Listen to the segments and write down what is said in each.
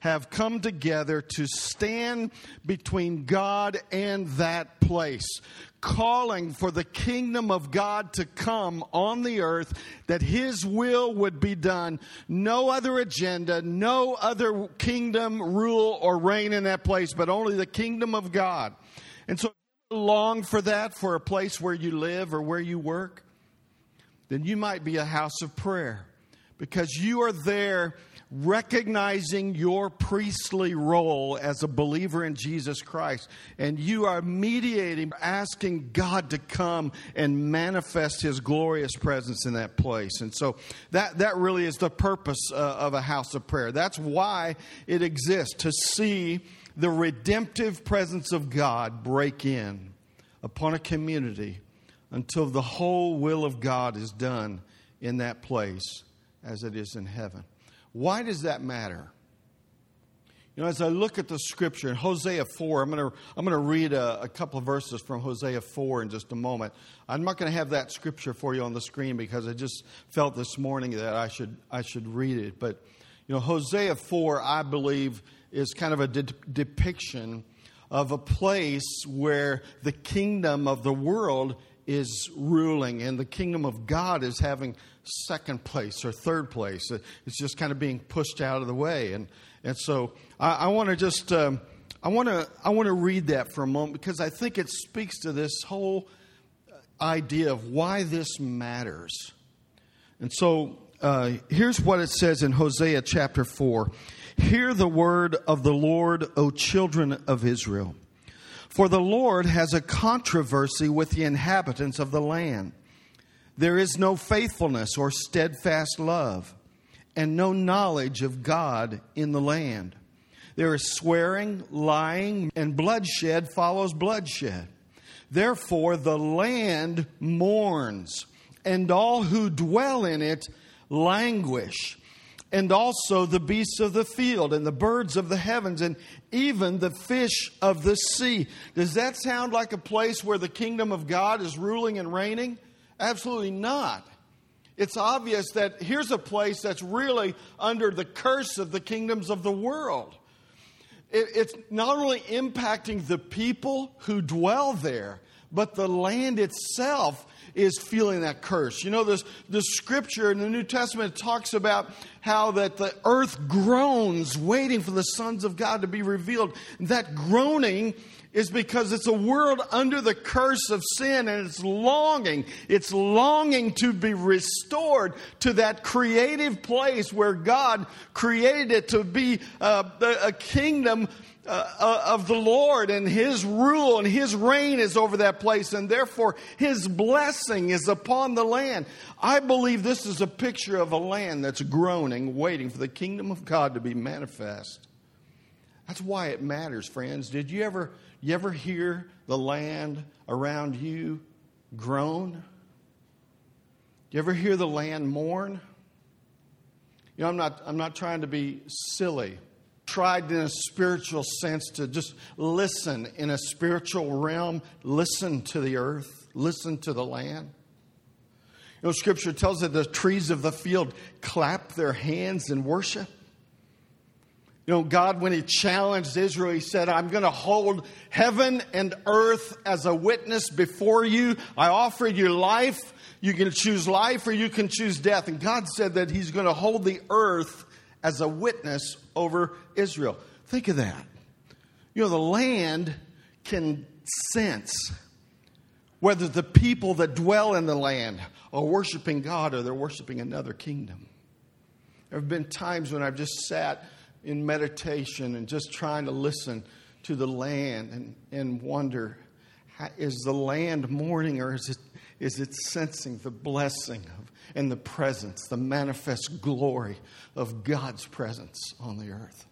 have come together to stand between God and that place, calling for the kingdom of God to come on the earth, that His will would be done. No other agenda, no other kingdom rule or reign in that place, but only the kingdom of God. And so, long for that for a place where you live or where you work, then you might be a house of prayer because you are there recognizing your priestly role as a believer in Jesus Christ. And you are mediating, asking God to come and manifest his glorious presence in that place. And so that, that really is the purpose uh, of a house of prayer. That's why it exists to see the redemptive presence of God break in upon a community until the whole will of God is done in that place as it is in heaven. Why does that matter? You know, as I look at the scripture in Hosea 4, I'm going to, I'm going to read a, a couple of verses from Hosea 4 in just a moment. I'm not going to have that scripture for you on the screen because I just felt this morning that I should, I should read it. But, you know, Hosea 4, I believe, is kind of a de- depiction of a place where the kingdom of the world is ruling and the kingdom of God is having second place or third place. It's just kind of being pushed out of the way. And, and so I, I want to just, um, I want to, I want to read that for a moment because I think it speaks to this whole idea of why this matters. And so uh, here's what it says in Hosea chapter 4 Hear the word of the Lord, O children of Israel. For the Lord has a controversy with the inhabitants of the land. There is no faithfulness or steadfast love, and no knowledge of God in the land. There is swearing, lying, and bloodshed follows bloodshed. Therefore, the land mourns, and all who dwell in it languish and also the beasts of the field and the birds of the heavens and even the fish of the sea. Does that sound like a place where the kingdom of God is ruling and reigning? Absolutely not. It's obvious that here's a place that's really under the curse of the kingdoms of the world. It, it's not only impacting the people who dwell there, but the land itself is feeling that curse. You know, this, the scripture in the New Testament talks about how that the earth groans waiting for the sons of God to be revealed. That groaning is because it's a world under the curse of sin and it's longing. It's longing to be restored to that creative place where God created it to be uh, a kingdom uh, uh, of the Lord and His rule and His reign is over that place, and therefore His blessing is upon the land. I believe this is a picture of a land that's groaning, waiting for the kingdom of God to be manifest. That's why it matters, friends. Did you ever, you ever hear the land around you groan? You ever hear the land mourn? You know, I'm not, I'm not trying to be silly tried in a spiritual sense to just listen in a spiritual realm, listen to the earth, listen to the land. You know, scripture tells that the trees of the field clap their hands in worship. You know, God, when He challenged Israel, He said, I'm going to hold heaven and earth as a witness before you. I offer you life. You can choose life or you can choose death. And God said that He's going to hold the earth as a witness over Israel. Think of that. You know, the land can sense whether the people that dwell in the land are worshiping God or they're worshiping another kingdom. There have been times when I've just sat in meditation and just trying to listen to the land and, and wonder is the land mourning or is it, is it sensing the blessing of and the presence, the manifest glory of God's presence on the earth.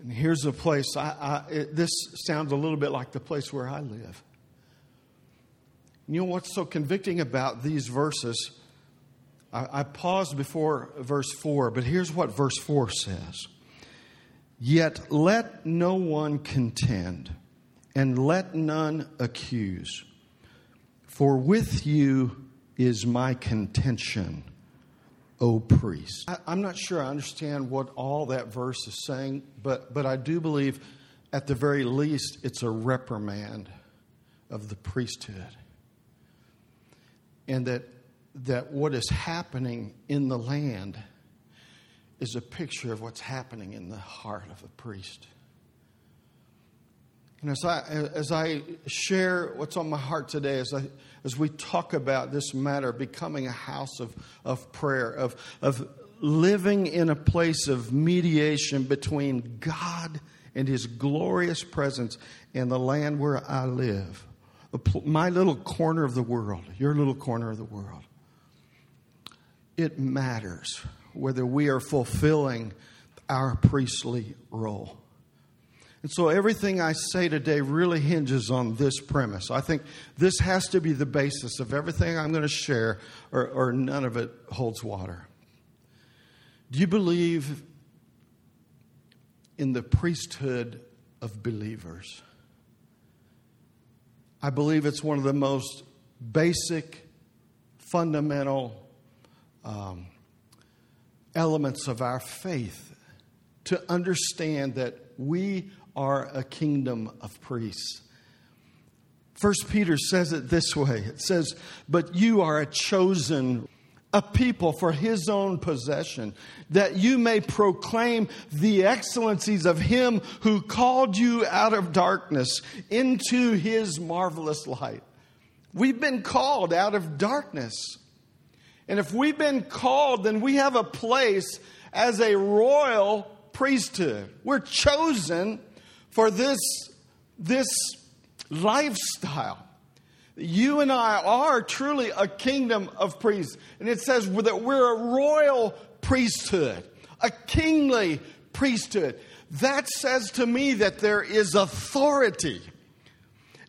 And here's a place, I, I, it, this sounds a little bit like the place where I live. You know what's so convicting about these verses? I, paused before verse 4, but here's what verse 4 says Yet let no one contend, and let none accuse. For with you is my contention, O priest. I, I'm not sure I understand what all that verse is saying, but, but I do believe at the very least it's a reprimand of the priesthood. And that, that what is happening in the land is a picture of what's happening in the heart of the priest. And as I, as I share what's on my heart today, as, I, as we talk about this matter becoming a house of, of prayer, of, of living in a place of mediation between God and His glorious presence and the land where I live, my little corner of the world, your little corner of the world, it matters whether we are fulfilling our priestly role. And so everything I say today really hinges on this premise. I think this has to be the basis of everything I'm going to share, or, or none of it holds water. Do you believe in the priesthood of believers? I believe it's one of the most basic, fundamental um, elements of our faith to understand that we are a kingdom of priests. First Peter says it this way. It says, "But you are a chosen a people for his own possession, that you may proclaim the excellencies of him who called you out of darkness into his marvelous light." We've been called out of darkness. And if we've been called, then we have a place as a royal priesthood. We're chosen for this, this lifestyle. You and I are truly a kingdom of priests. And it says that we're a royal priesthood, a kingly priesthood. That says to me that there is authority.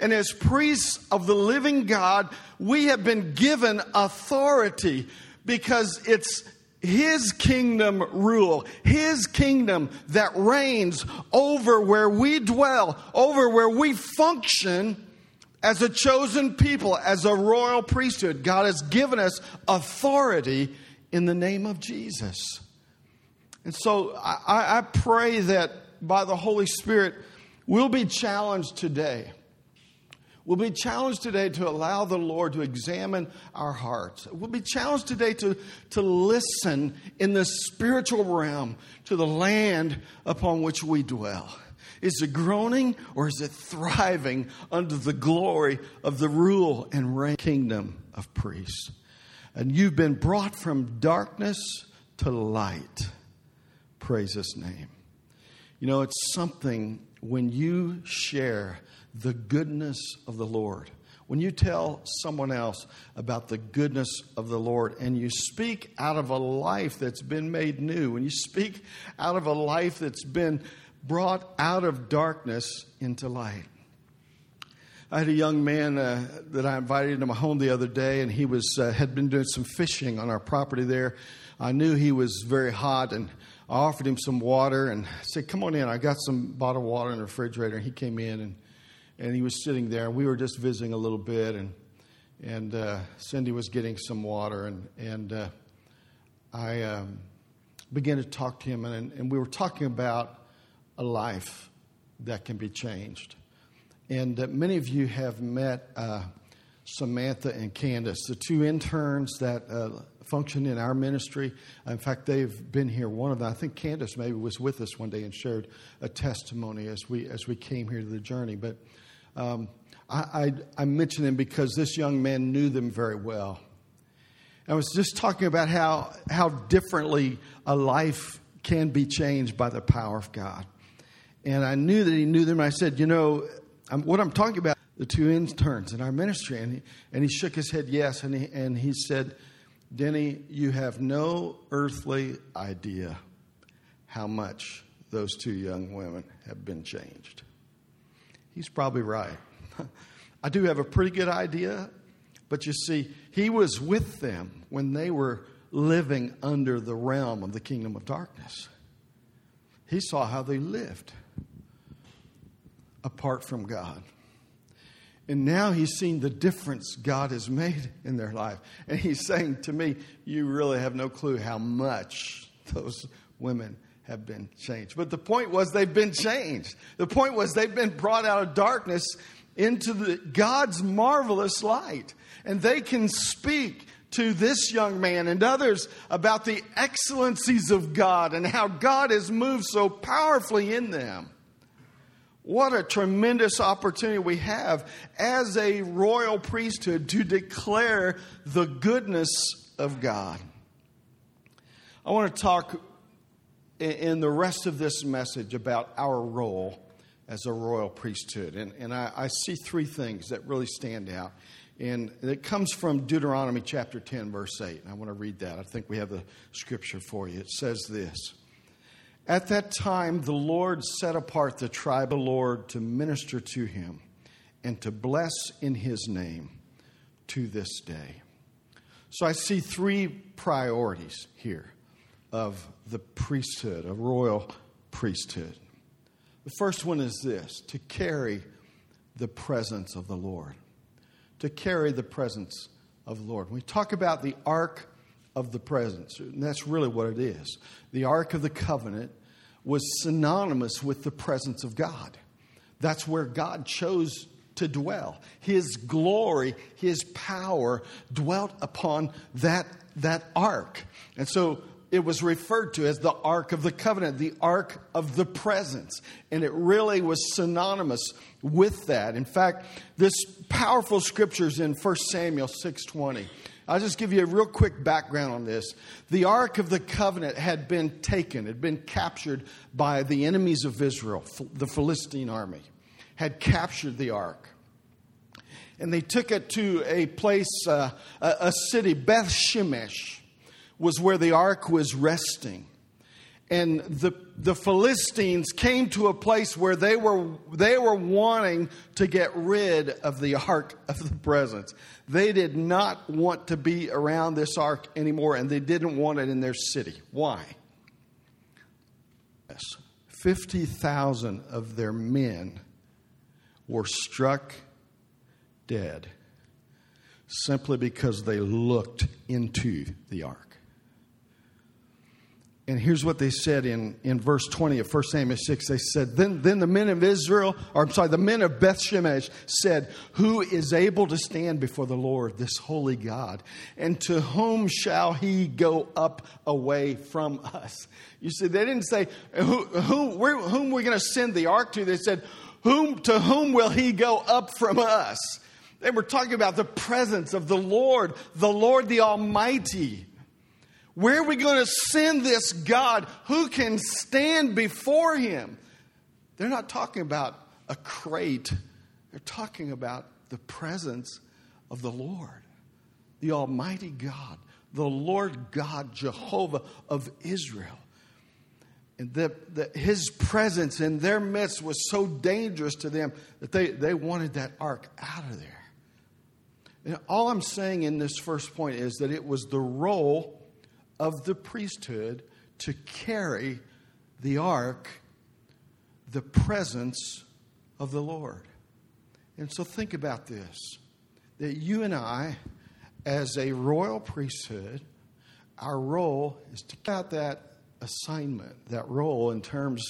And as priests of the living God, we have been given authority because it's his kingdom rule, His kingdom that reigns over where we dwell, over where we function as a chosen people, as a royal priesthood. God has given us authority in the name of Jesus. And so I, I pray that by the Holy Spirit, we'll be challenged today We'll be challenged today to allow the Lord to examine our hearts. We'll be challenged today to, to listen in the spiritual realm to the land upon which we dwell. Is it groaning or is it thriving under the glory of the rule and reign kingdom of priests? And you've been brought from darkness to light. Praise his name. You know, it's something when you share the goodness of the Lord. When you tell someone else about the goodness of the Lord and you speak out of a life that's been made new, when you speak out of a life that's been brought out of darkness into light. I had a young man uh, that I invited into my home the other day, and he was uh, had been doing some fishing on our property there. I knew he was very hot, and I offered him some water and said, "Come on in." I got some bottled water in the refrigerator, and he came in and and he was sitting there. And We were just visiting a little bit, and and uh, Cindy was getting some water, and and uh, I um, began to talk to him, and, and we were talking about a life that can be changed. And uh, many of you have met uh, Samantha and Candace, the two interns that uh, function in our ministry. In fact, they've been here. One of them, I think Candace maybe was with us one day and shared a testimony as we as we came here to the journey. But um, I, I, I mention them because this young man knew them very well. I was just talking about how, how differently a life can be changed by the power of God. And I knew that he knew them. I said, You know, I'm, what I'm talking about, the two interns in our ministry. And he, and he shook his head, yes. And he, and he said, Denny, you have no earthly idea how much those two young women have been changed. He's probably right. I do have a pretty good idea, but you see, he was with them when they were living under the realm of the kingdom of darkness. He saw how they lived apart from God. And now he's seen the difference God has made in their life. And he's saying to me, You really have no clue how much those women have been changed. But the point was they've been changed. The point was they've been brought out of darkness into the, God's marvelous light. And they can speak to this young man and others about the excellencies of God and how God has moved so powerfully in them. What a tremendous opportunity we have as a royal priesthood to declare the goodness of God. I want to talk in the rest of this message about our role as a royal priesthood. And, and I, I see three things that really stand out. And it comes from Deuteronomy chapter 10, verse 8. And I want to read that. I think we have the scripture for you. It says this at that time, the Lord set apart the tribe of Lord to minister to him and to bless in his name to this day. So I see three priorities here of the priesthood, a royal priesthood. The first one is this to carry the presence of the Lord. To carry the presence of the Lord. When we talk about the ark of the presence. And that's really what it is. The Ark of the Covenant was synonymous with the presence of God. That's where God chose to dwell. His glory, His power dwelt upon that, that ark. And so it was referred to as the Ark of the Covenant, the Ark of the Presence. And it really was synonymous with that. In fact, this powerful scripture is in 1 Samuel 620 I'll just give you a real quick background on this. The Ark of the Covenant had been taken, had been captured by the enemies of Israel, the Philistine army, had captured the Ark. And they took it to a place, uh, a, a city, Beth Shemesh, was where the Ark was resting and the, the Philistines came to a place where they were, they were wanting to get rid of the ark of the presence. They did not want to be around this ark anymore, and they didn't want it in their city. Why? Yes. 50,000 of their men were struck dead simply because they looked into the ark. And here's what they said in, in verse 20 of 1 Samuel 6. They said, then, then the men of Israel, or I'm sorry, the men of Beth Shemesh said, Who is able to stand before the Lord, this holy God? And to whom shall he go up away from us? You see, they didn't say, Who, who, where, whom we're going to send the ark to. They said, whom, To whom will he go up from us? They were talking about the presence of the Lord, the Lord the Almighty. Where are we going to send this God? Who can stand before him? They're not talking about a crate, they're talking about the presence of the Lord, the Almighty God, the Lord God, Jehovah of Israel. And the, the, his presence in their midst was so dangerous to them that they, they wanted that ark out of there. And all I'm saying in this first point is that it was the role of the priesthood to carry the ark, the presence of the Lord. And so think about this that you and I, as a royal priesthood, our role is to out that assignment, that role in terms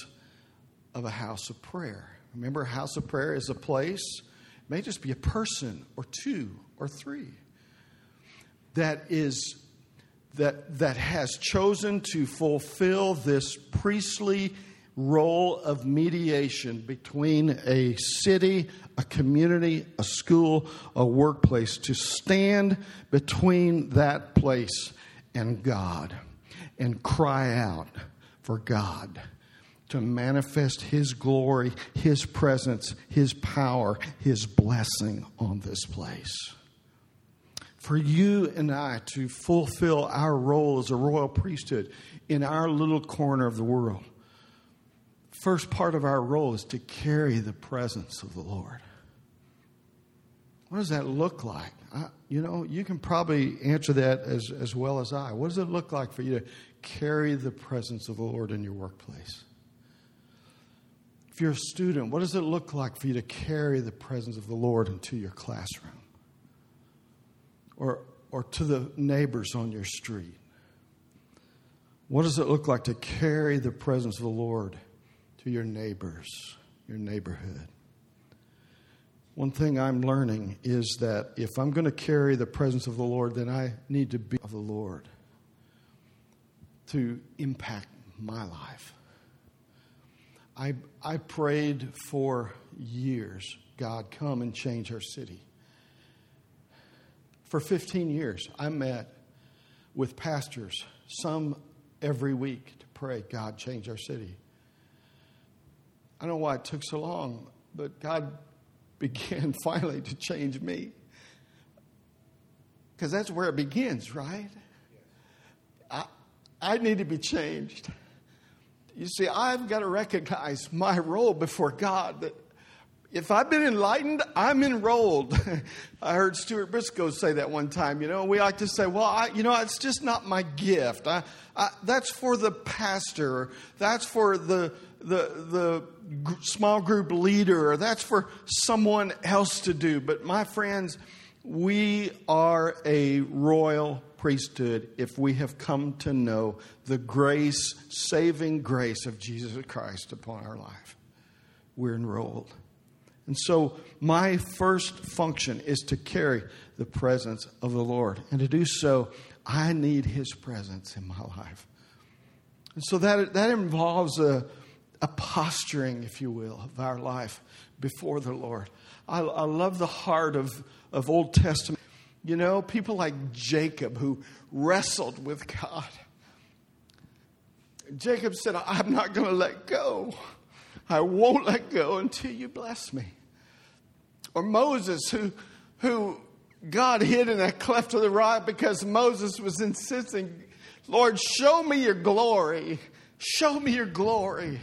of a house of prayer. Remember, a house of prayer is a place, it may just be a person or two or three, that is that, that has chosen to fulfill this priestly role of mediation between a city, a community, a school, a workplace, to stand between that place and God and cry out for God to manifest His glory, His presence, His power, His blessing on this place for you and I to fulfill our role as a royal priesthood in our little corner of the world. First part of our role is to carry the presence of the Lord. What does that look like? I, you know, you can probably answer that as, as well as I. What does it look like for you to carry the presence of the Lord in your workplace? If you're a student, what does it look like for you to carry the presence of the Lord into your classroom? Or, or to the neighbors on your street? What does it look like to carry the presence of the Lord to your neighbors, your neighborhood? One thing I'm learning is that if I'm going to carry the presence of the Lord, then I need to be of the Lord to impact my life. I, I prayed for years God, come and change our city. For 15 years, I met with pastors, some every week, to pray, God, change our city. I don't know why it took so long, but God began finally to change me. Because that's where it begins, right? I, I need to be changed. You see, I've got to recognize my role before God that if I've been enlightened, I'm enrolled. I heard Stuart Briscoe say that one time. You know, we like to say, well, I, you know, it's just not my gift. I, I, that's for the pastor. That's for the, the, the small group leader. Or that's for someone else to do. But my friends, we are a royal priesthood if we have come to know the grace, saving grace of Jesus Christ upon our life. We're enrolled. And so, my first function is to carry the presence of the Lord. And to do so, I need His presence in my life. And so, that, that involves a, a posturing, if you will, of our life before the Lord. I, I love the heart of, of Old Testament. You know, people like Jacob who wrestled with God. Jacob said, I'm not going to let go. I won't let go until you bless me. Or Moses, who, who God hid in a cleft of the rock because Moses was insisting, Lord, show me your glory. Show me your glory.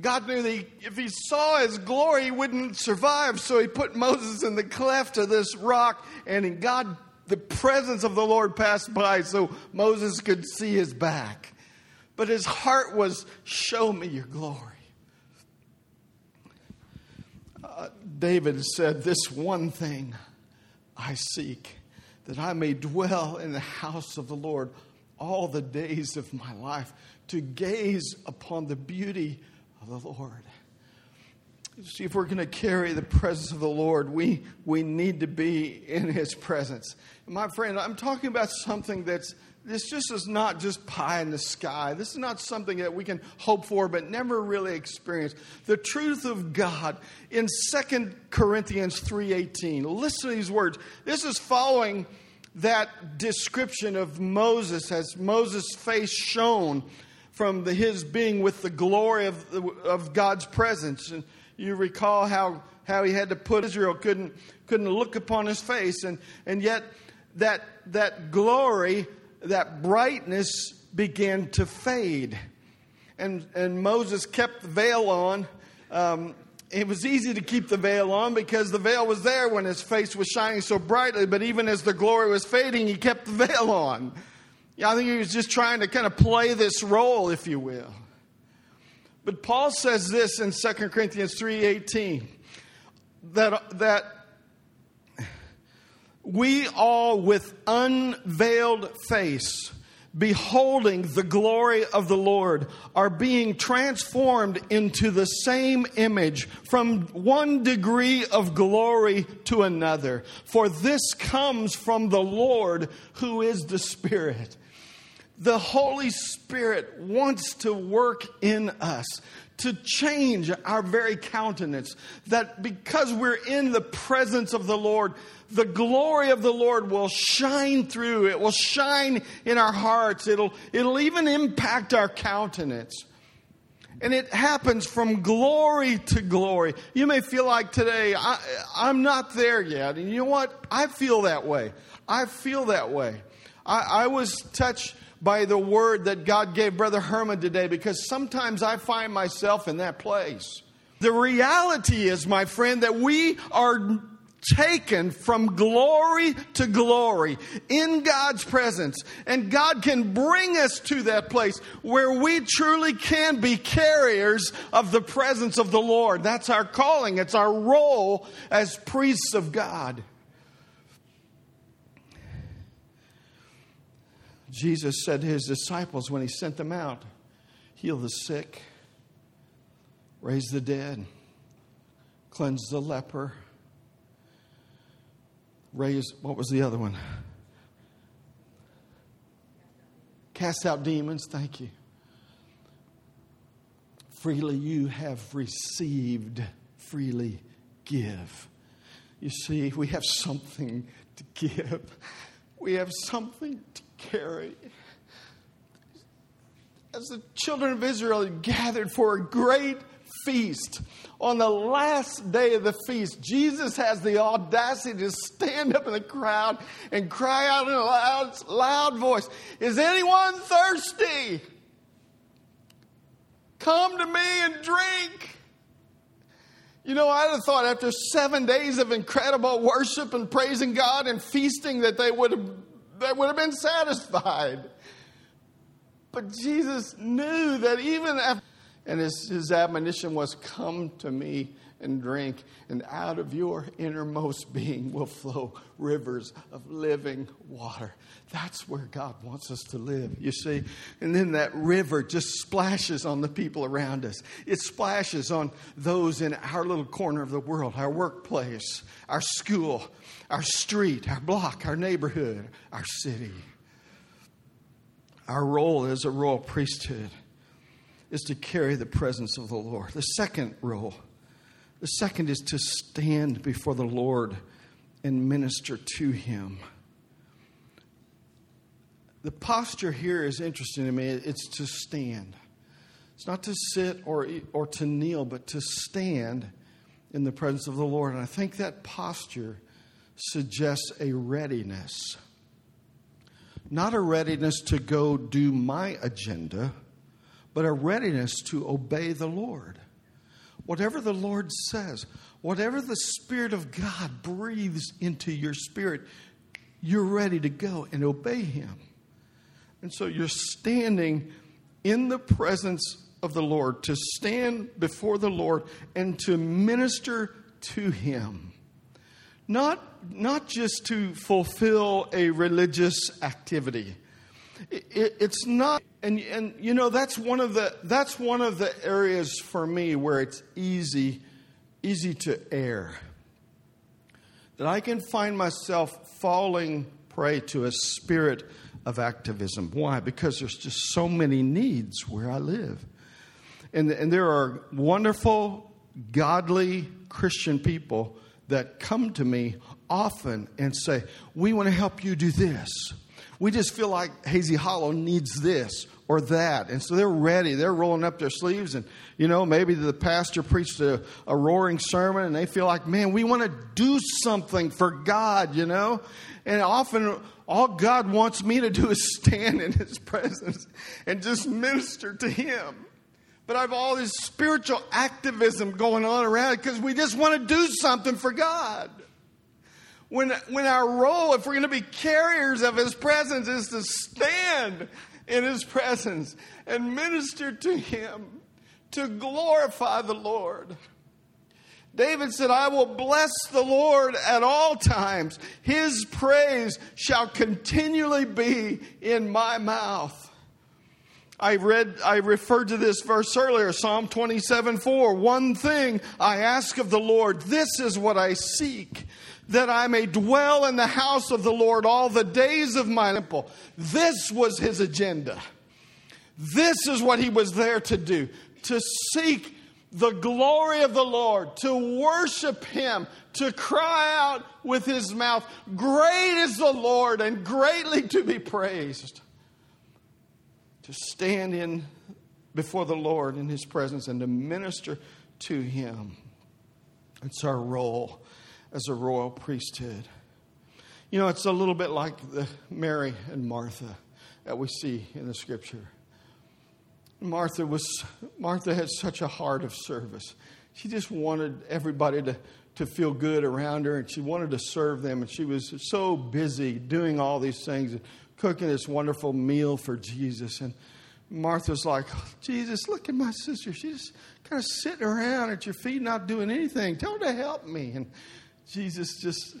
God knew that he, if he saw his glory, he wouldn't survive. So he put Moses in the cleft of this rock, and God, the presence of the Lord passed by so Moses could see his back. But his heart was, Show me your glory. David said, This one thing I seek, that I may dwell in the house of the Lord all the days of my life, to gaze upon the beauty of the Lord. See, if we're going to carry the presence of the Lord, we, we need to be in His presence. My friend, I'm talking about something that's this just is not just pie in the sky. This is not something that we can hope for but never really experience. The truth of God in 2 Corinthians 3:18. Listen to these words. This is following that description of Moses as Moses' face shone from the, his being with the glory of, of God's presence. And you recall how, how he had to put Israel couldn't, couldn't look upon his face. And, and yet that, that glory that brightness began to fade. And, and Moses kept the veil on. Um, it was easy to keep the veil on because the veil was there when his face was shining so brightly, but even as the glory was fading, he kept the veil on. Yeah, I think he was just trying to kind of play this role, if you will. But Paul says this in 2 Corinthians 3:18 that that we all with unveiled face, beholding the glory of the Lord, are being transformed into the same image from one degree of glory to another. For this comes from the Lord who is the Spirit. The Holy Spirit wants to work in us to change our very countenance. That because we're in the presence of the Lord, the glory of the Lord will shine through. It will shine in our hearts. It'll, it'll even impact our countenance. And it happens from glory to glory. You may feel like today, I, I'm not there yet. And you know what? I feel that way. I feel that way. I, I was touched by the word that God gave Brother Herman today because sometimes I find myself in that place. The reality is, my friend, that we are taken from glory to glory in God's presence. And God can bring us to that place where we truly can be carriers of the presence of the Lord. That's our calling, it's our role as priests of God. Jesus said to his disciples when he sent them out, Heal the sick, raise the dead, cleanse the leper raise, what was the other one? Cast out demons, thank you. Freely you have received, freely give. You see, we have something to give, we have something to carry. As the children of Israel gathered for a great feast, on the last day of the feast, Jesus has the audacity to stand up in the crowd and cry out in a loud, loud voice Is anyone thirsty? Come to me and drink. You know, I'd have thought after seven days of incredible worship and praising God and feasting that they would have, they would have been satisfied. But Jesus knew that even after and his, his admonition was, Come to me and drink, and out of your innermost being will flow rivers of living water. That's where God wants us to live, you see. And then that river just splashes on the people around us. It splashes on those in our little corner of the world, our workplace, our school, our street, our block, our neighborhood, our city. Our role as a royal priesthood is to carry the presence of the Lord. The second role, the second is to stand before the Lord and minister to Him. The posture here is interesting to me. It's to stand. It's not to sit or, or to kneel, but to stand in the presence of the Lord. And I think that posture suggests a readiness. Not a readiness to go do my agenda but a readiness to obey the Lord. Whatever the Lord says, whatever the Spirit of God breathes into your spirit, you're ready to go and obey Him. And so you're standing in the presence of the Lord, to stand before the Lord and to minister to Him. Not, not just to fulfill a religious activity. It, it's not and and you know that's one of the that's one of the areas for me where it's easy easy to err. That i can find myself falling prey to a spirit of activism. Why? Because there's just so many needs where i live. And and there are wonderful godly christian people that come to me often and say we want to help you do this. We just feel like Hazy Hollow needs this or that. And so they're ready. They're rolling up their sleeves. And, you know, maybe the pastor preached a, a roaring sermon and they feel like, man, we want to do something for God, you know? And often all God wants me to do is stand in His presence and just minister to Him. But I have all this spiritual activism going on around because we just want to do something for God when, when our role, if we're going to be carriers of His presence, is to stand in His presence and minister to Him, to glorify the Lord. David said, I will bless the Lord at all times. His praise shall continually be in my mouth. I read, I referred to this verse earlier, Psalm 27 4. One thing I ask of the Lord, this is what I seek that I may dwell in the house of the Lord all the days of my temple. This was his agenda. This is what he was there to do to seek the glory of the Lord, to worship him, to cry out with his mouth, Great is the Lord and greatly to be praised. To stand in before the Lord in his presence and to minister to him. It's our role as a royal priesthood. You know, it's a little bit like the Mary and Martha that we see in the scripture. Martha was Martha had such a heart of service. She just wanted everybody to, to feel good around her and she wanted to serve them. And she was so busy doing all these things and cooking this wonderful meal for Jesus. And Martha's like, Jesus, look at my sister. She's kind of sitting around at your feet, not doing anything. Tell her to help me. And Jesus just,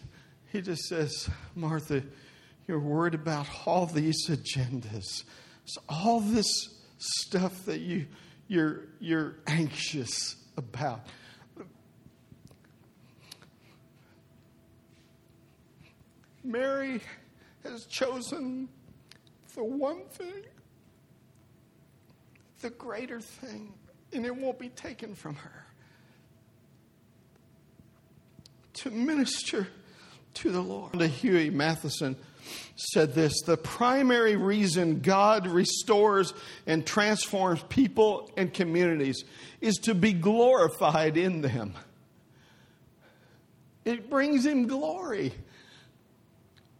he just says, Martha, you're worried about all these agendas. All this stuff that you, you're, you're anxious about. Mary has chosen the one thing, the greater thing, and it won't be taken from her. To minister to the Lord. Huey Matheson said this The primary reason God restores and transforms people and communities is to be glorified in them. It brings Him glory.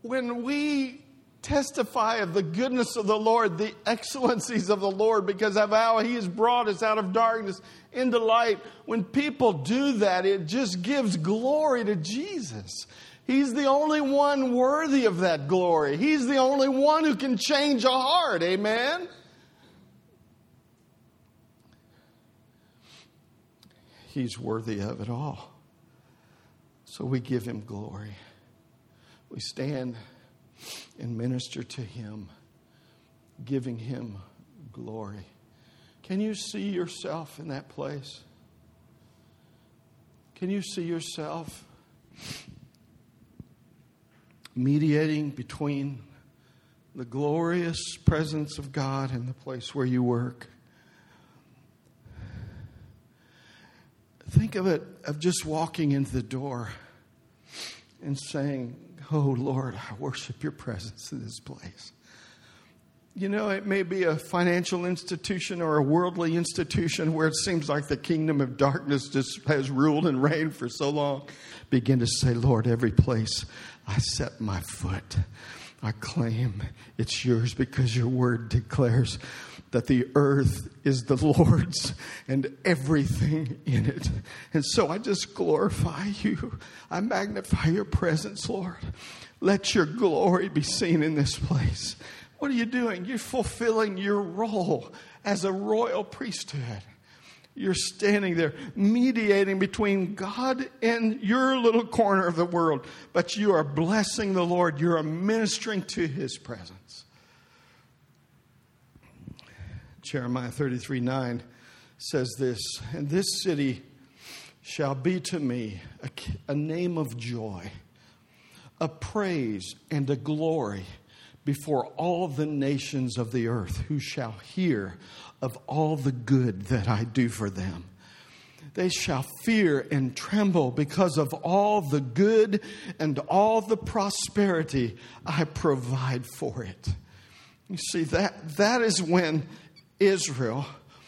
When we testify of the goodness of the Lord, the excellencies of the Lord, because of how He has brought us out of darkness into light, when people do that, it just gives glory to Jesus. He's the only one worthy of that glory. He's the only one who can change a heart. Amen? He's worthy of it all. So we give him glory. We stand and minister to him, giving him glory. Can you see yourself in that place? Can you see yourself mediating between the glorious presence of God and the place where you work. Think of it of just walking into the door and saying, Oh Lord, I worship your presence in this place. You know, it may be a financial institution or a worldly institution where it seems like the kingdom of darkness just has ruled and reigned for so long. Begin to say, Lord, every place I set my foot, I claim it's yours because your word declares that the earth is the Lord's and everything in it. And so I just glorify you. I magnify your presence, Lord. Let your glory be seen in this place. What are you doing? You're fulfilling your role as a royal priesthood. You're standing there mediating between God and your little corner of the world, but you are blessing the Lord. You are ministering to his presence. Jeremiah 33 9 says this, and this city shall be to me a, a name of joy, a praise, and a glory before all the nations of the earth who shall hear of all the good that I do for them. They shall fear and tremble because of all the good and all the prosperity I provide for it. You see, that, that is when Israel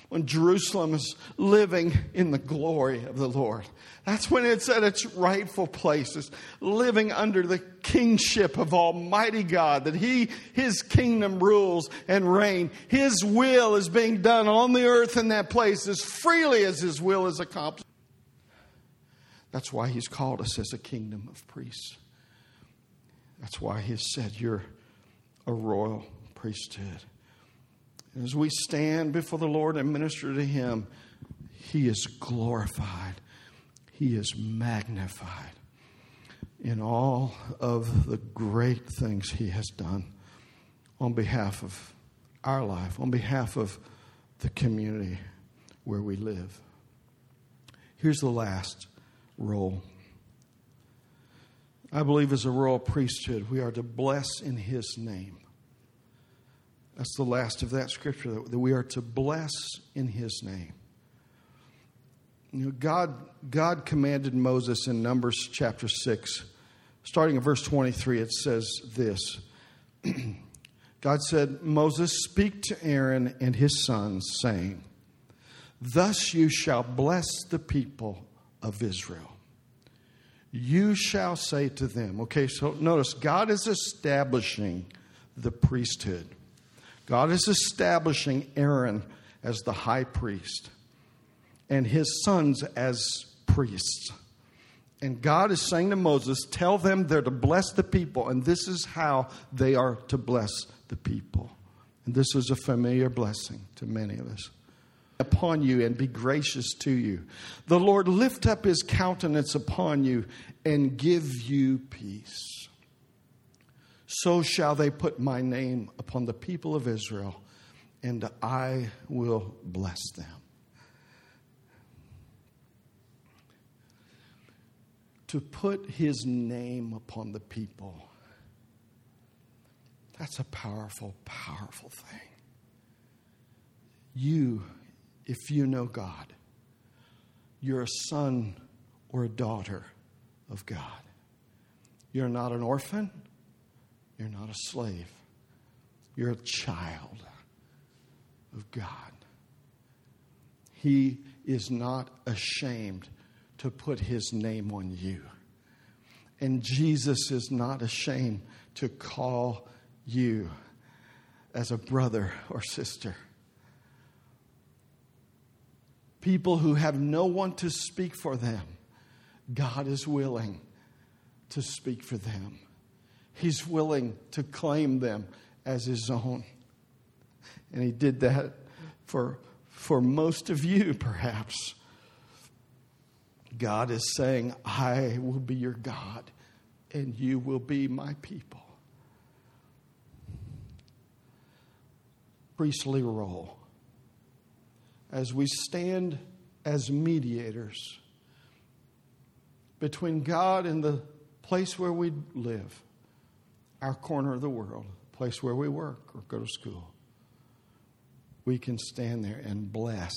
when Jerusalem is living in the glory of the Lord. That's when it's at its rightful place. It's living under the kingship of Almighty God, that He, His kingdom rules and reign. His will is being done on the earth in that place as freely as His will is accomplished. That's why He's called us as a kingdom of priests. That's why He said, You're a royal priesthood. As we stand before the Lord and minister to Him, He is glorified, He is magnified in all of the great things He has done on behalf of our life, on behalf of the community where we live. Here's the last role. I believe as a royal priesthood, we are to bless in His name. That's the last of that scripture that we are to bless in his name. You know, God, God commanded Moses in Numbers chapter 6, starting at verse 23, it says this God said, Moses, speak to Aaron and his sons, saying, Thus you shall bless the people of Israel. You shall say to them, okay, so notice God is establishing the priesthood. God is establishing Aaron as the high priest and his sons as priests. And God is saying to Moses, Tell them they're to bless the people, and this is how they are to bless the people. And this is a familiar blessing to many of us. Upon you and be gracious to you. The Lord lift up his countenance upon you and give you peace. So shall they put my name upon the people of Israel, and I will bless them. To put his name upon the people. That's a powerful, powerful thing. You, if you know God, you're a son or a daughter of God. You're not an orphan. You're not a slave. You're a child of God. He is not ashamed to put his name on you. And Jesus is not ashamed to call you as a brother or sister. People who have no one to speak for them, God is willing to speak for them. He's willing to claim them as his own. And he did that for, for most of you, perhaps. God is saying, I will be your God, and you will be my people. Priestly role. As we stand as mediators between God and the place where we live, our corner of the world, place where we work or go to school, we can stand there and bless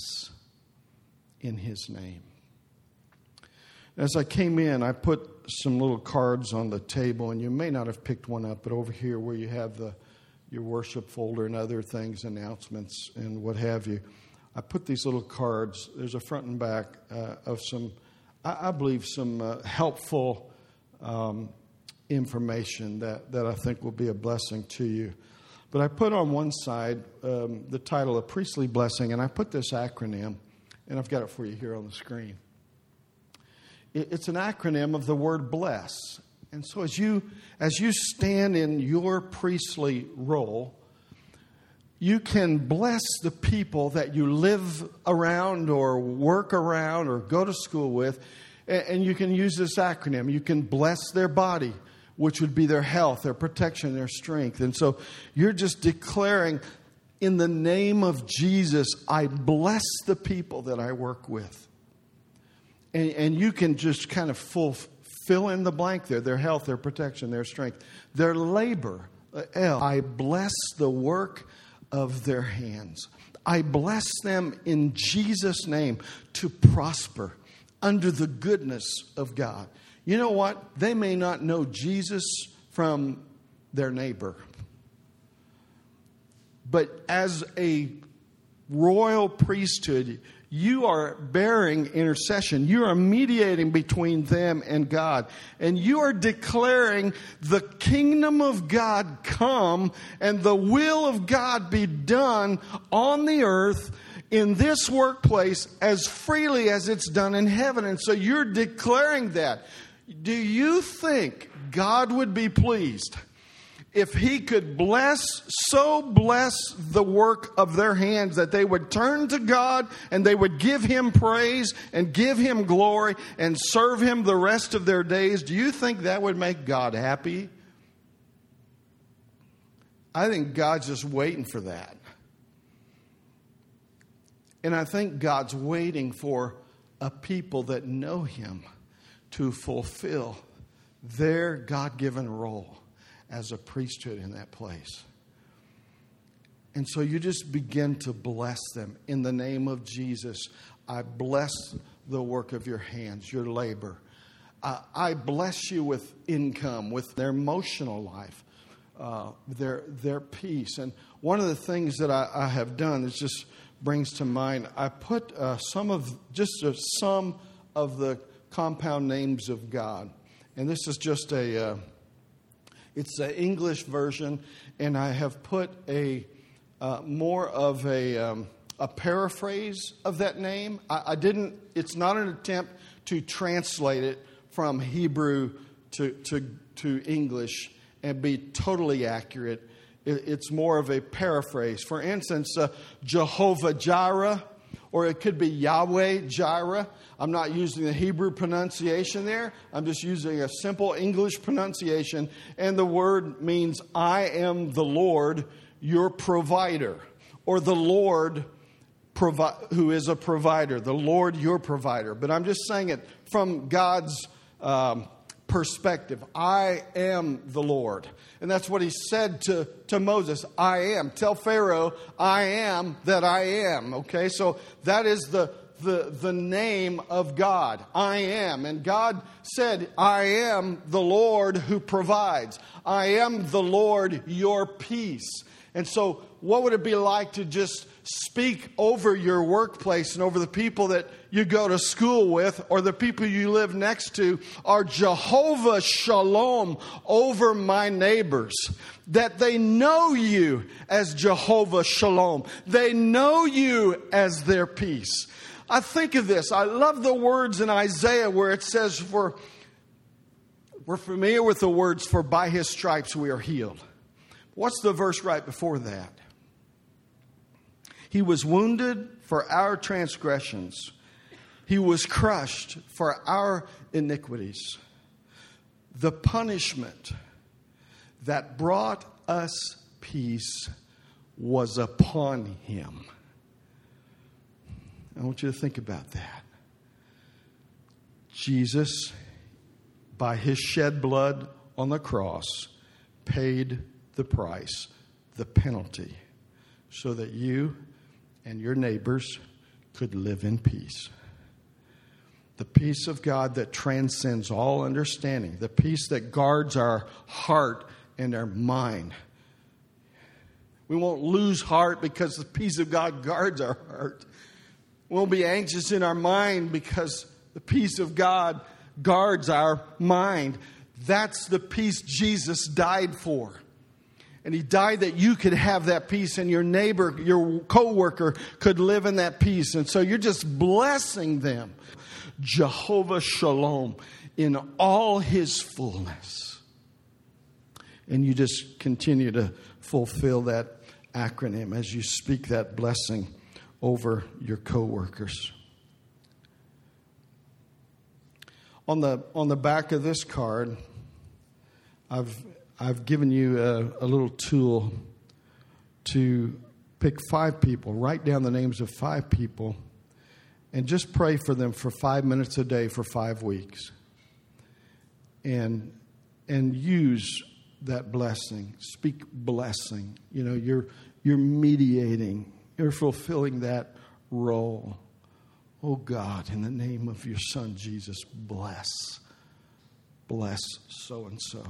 in His name. As I came in, I put some little cards on the table, and you may not have picked one up, but over here where you have the your worship folder and other things, announcements and what have you, I put these little cards. There's a front and back uh, of some, I, I believe, some uh, helpful um, information that, that I think will be a blessing to you. But I put on one side um, the title of Priestly Blessing, and I put this acronym, and I've got it for you here on the screen. It's an acronym of the word bless. And so as you as you stand in your priestly role, you can bless the people that you live around or work around or go to school with, and you can use this acronym. You can bless their body, which would be their health, their protection, their strength. And so you're just declaring, in the name of Jesus, I bless the people that I work with and, and you can just kind of full, fill in the blank there their health, their protection, their strength, their labor. Uh, L. I bless the work of their hands. I bless them in Jesus' name to prosper under the goodness of God. You know what? They may not know Jesus from their neighbor. But as a royal priesthood, you are bearing intercession. You are mediating between them and God. And you are declaring the kingdom of God come and the will of God be done on the earth in this workplace as freely as it's done in heaven. And so you're declaring that. Do you think God would be pleased? if he could bless, so bless the work of their hands that they would turn to God and they would give him praise and give him glory and serve him the rest of their days, do you think that would make God happy? I think God's just waiting for that. And I think God's waiting for a people that know him to fulfill their God given role as a priesthood in that place. And so you just begin to bless them in the name of Jesus. I bless the work of your hands, your labor. Uh, I bless you with income, with their emotional life, uh, their their peace. And one of the things that I, I have done is just brings to mind. I put uh, some of just some of the compound names of God, and this is just a uh, it's an English version, and I have put a uh, more of a, um, a paraphrase of that name. I, I didn't. It's not an attempt to translate it from Hebrew to, to, to English and be totally accurate. It's more of a paraphrase. For instance, uh, Jehovah Jireh, or it could be Yahweh Jireh. I'm not using the Hebrew pronunciation there. I'm just using a simple English pronunciation. And the word means, I am the Lord, your provider, or the Lord provi- who is a provider, the Lord, your provider. But I'm just saying it from God's um, perspective. I am the Lord. And that's what he said to, to Moses I am. Tell Pharaoh, I am that I am. Okay, so that is the, the, the name of God. I am. And God said, I am the Lord who provides. I am the Lord your peace. And so, what would it be like to just speak over your workplace and over the people that you go to school with or the people you live next to are Jehovah Shalom over my neighbors. That they know you as Jehovah Shalom. They know you as their peace. I think of this. I love the words in Isaiah where it says, For we're familiar with the words, for by his stripes we are healed. What's the verse right before that? He was wounded for our transgressions, He was crushed for our iniquities. The punishment that brought us peace was upon Him. I want you to think about that. Jesus, by his shed blood on the cross, paid the price, the penalty, so that you and your neighbors could live in peace. The peace of God that transcends all understanding, the peace that guards our heart and our mind. We won't lose heart because the peace of God guards our heart. We won't be anxious in our mind because the peace of God guards our mind. That's the peace Jesus died for. And he died that you could have that peace and your neighbor, your coworker could live in that peace. And so you're just blessing them. Jehovah Shalom in all his fullness. And you just continue to fulfill that acronym as you speak that blessing over your coworkers. On the, on the back of this card, I've I've given you a, a little tool to pick five people, write down the names of five people, and just pray for them for five minutes a day for five weeks. And and use that blessing. Speak blessing. You know, you're you're mediating. You're fulfilling that role. Oh God, in the name of your son Jesus, bless. Bless so and so.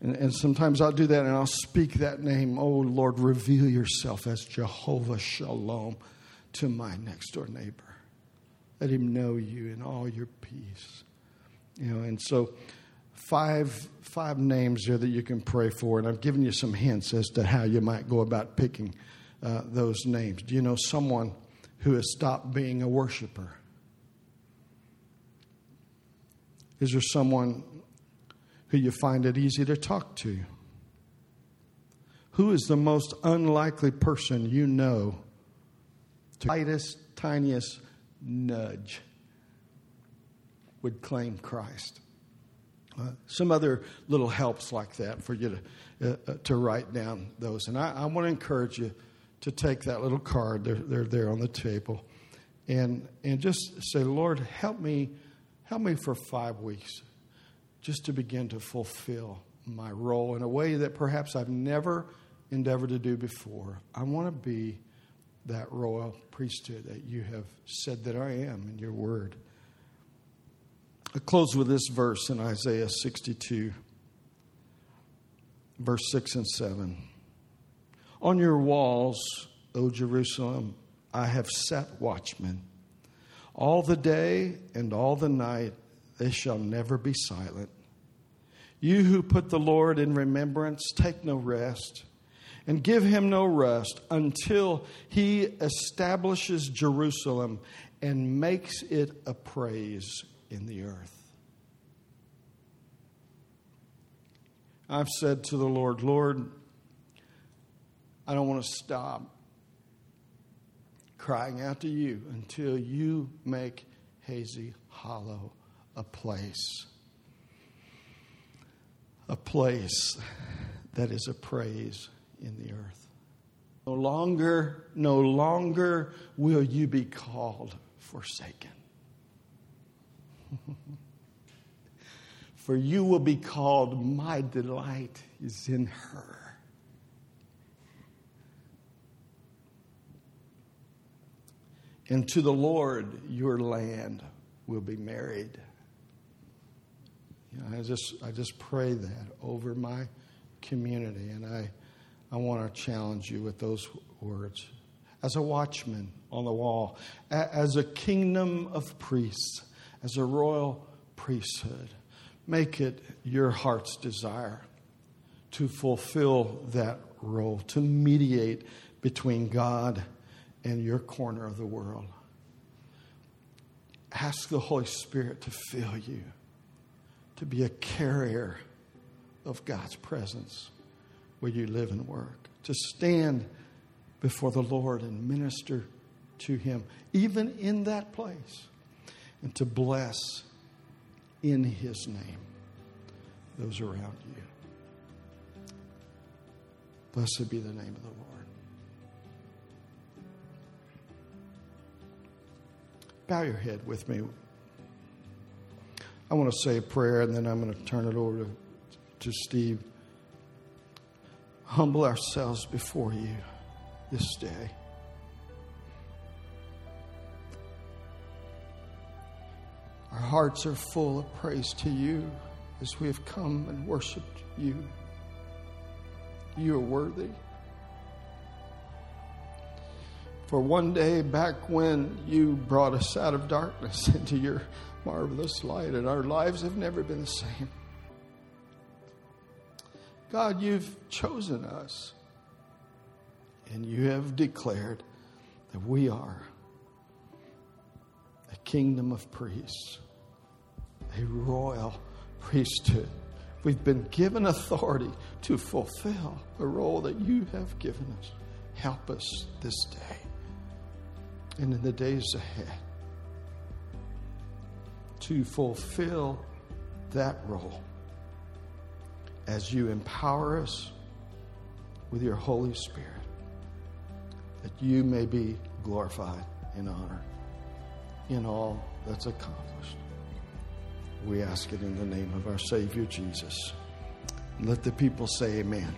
And, and, sometimes I'll do that and I'll speak that name. Oh, Lord, reveal yourself as Jehovah Shalom to my next door neighbor. Let him know you in all your peace. You know, and so five five names there that you can pray for, and I've given you some hints as to how you might go about picking uh, those names. Do you know someone who has stopped being a worshiper? Is there someone who you find it easy to talk to? Who is the most unlikely person you know to lightest, tiniest nudge would claim Christ? Uh, some other little helps like that for you to, uh, uh, to write down those. And I, I want to encourage you to take that little card, they're, they're there on the table, and, and just say, Lord, help me, help me for five weeks just to begin to fulfill my role in a way that perhaps I've never endeavored to do before. I want to be that royal priesthood that you have said that I am in your word. I close with this verse in Isaiah 62, verse 6 and 7. On your walls, O Jerusalem, I have set watchmen. All the day and all the night they shall never be silent. You who put the Lord in remembrance, take no rest and give him no rest until he establishes Jerusalem and makes it a praise in the earth. I've said to the Lord, Lord, I don't want to stop crying out to you until you make Hazy Hollow a place a place that is a praise in the earth. No longer, no longer will you be called forsaken. For you will be called, My delight is in her. And to the Lord your land will be married. You know, I just I just pray that over my community, and I I want to challenge you with those words. As a watchman on the wall, as a kingdom of priests, as a royal priesthood, make it your heart's desire to fulfill that role, to mediate between God and your corner of the world. Ask the Holy Spirit to fill you, to be a carrier of God's presence where you live and work, to stand before the Lord and minister to Him, even in that place, and to bless in His name those around you. Blessed be the name of the Lord. Bow your head with me. I want to say a prayer and then I'm going to turn it over to, to Steve. Humble ourselves before you this day. Our hearts are full of praise to you as we have come and worshiped you. You are worthy. For one day back when you brought us out of darkness into your marvelous light, and our lives have never been the same. God, you've chosen us, and you have declared that we are a kingdom of priests, a royal priesthood. We've been given authority to fulfill the role that you have given us. Help us this day and in the days ahead to fulfill that role as you empower us with your Holy Spirit, that you may be glorified and honored in all that's accomplished. We ask it in the name of our Savior Jesus. Let the people say, Amen.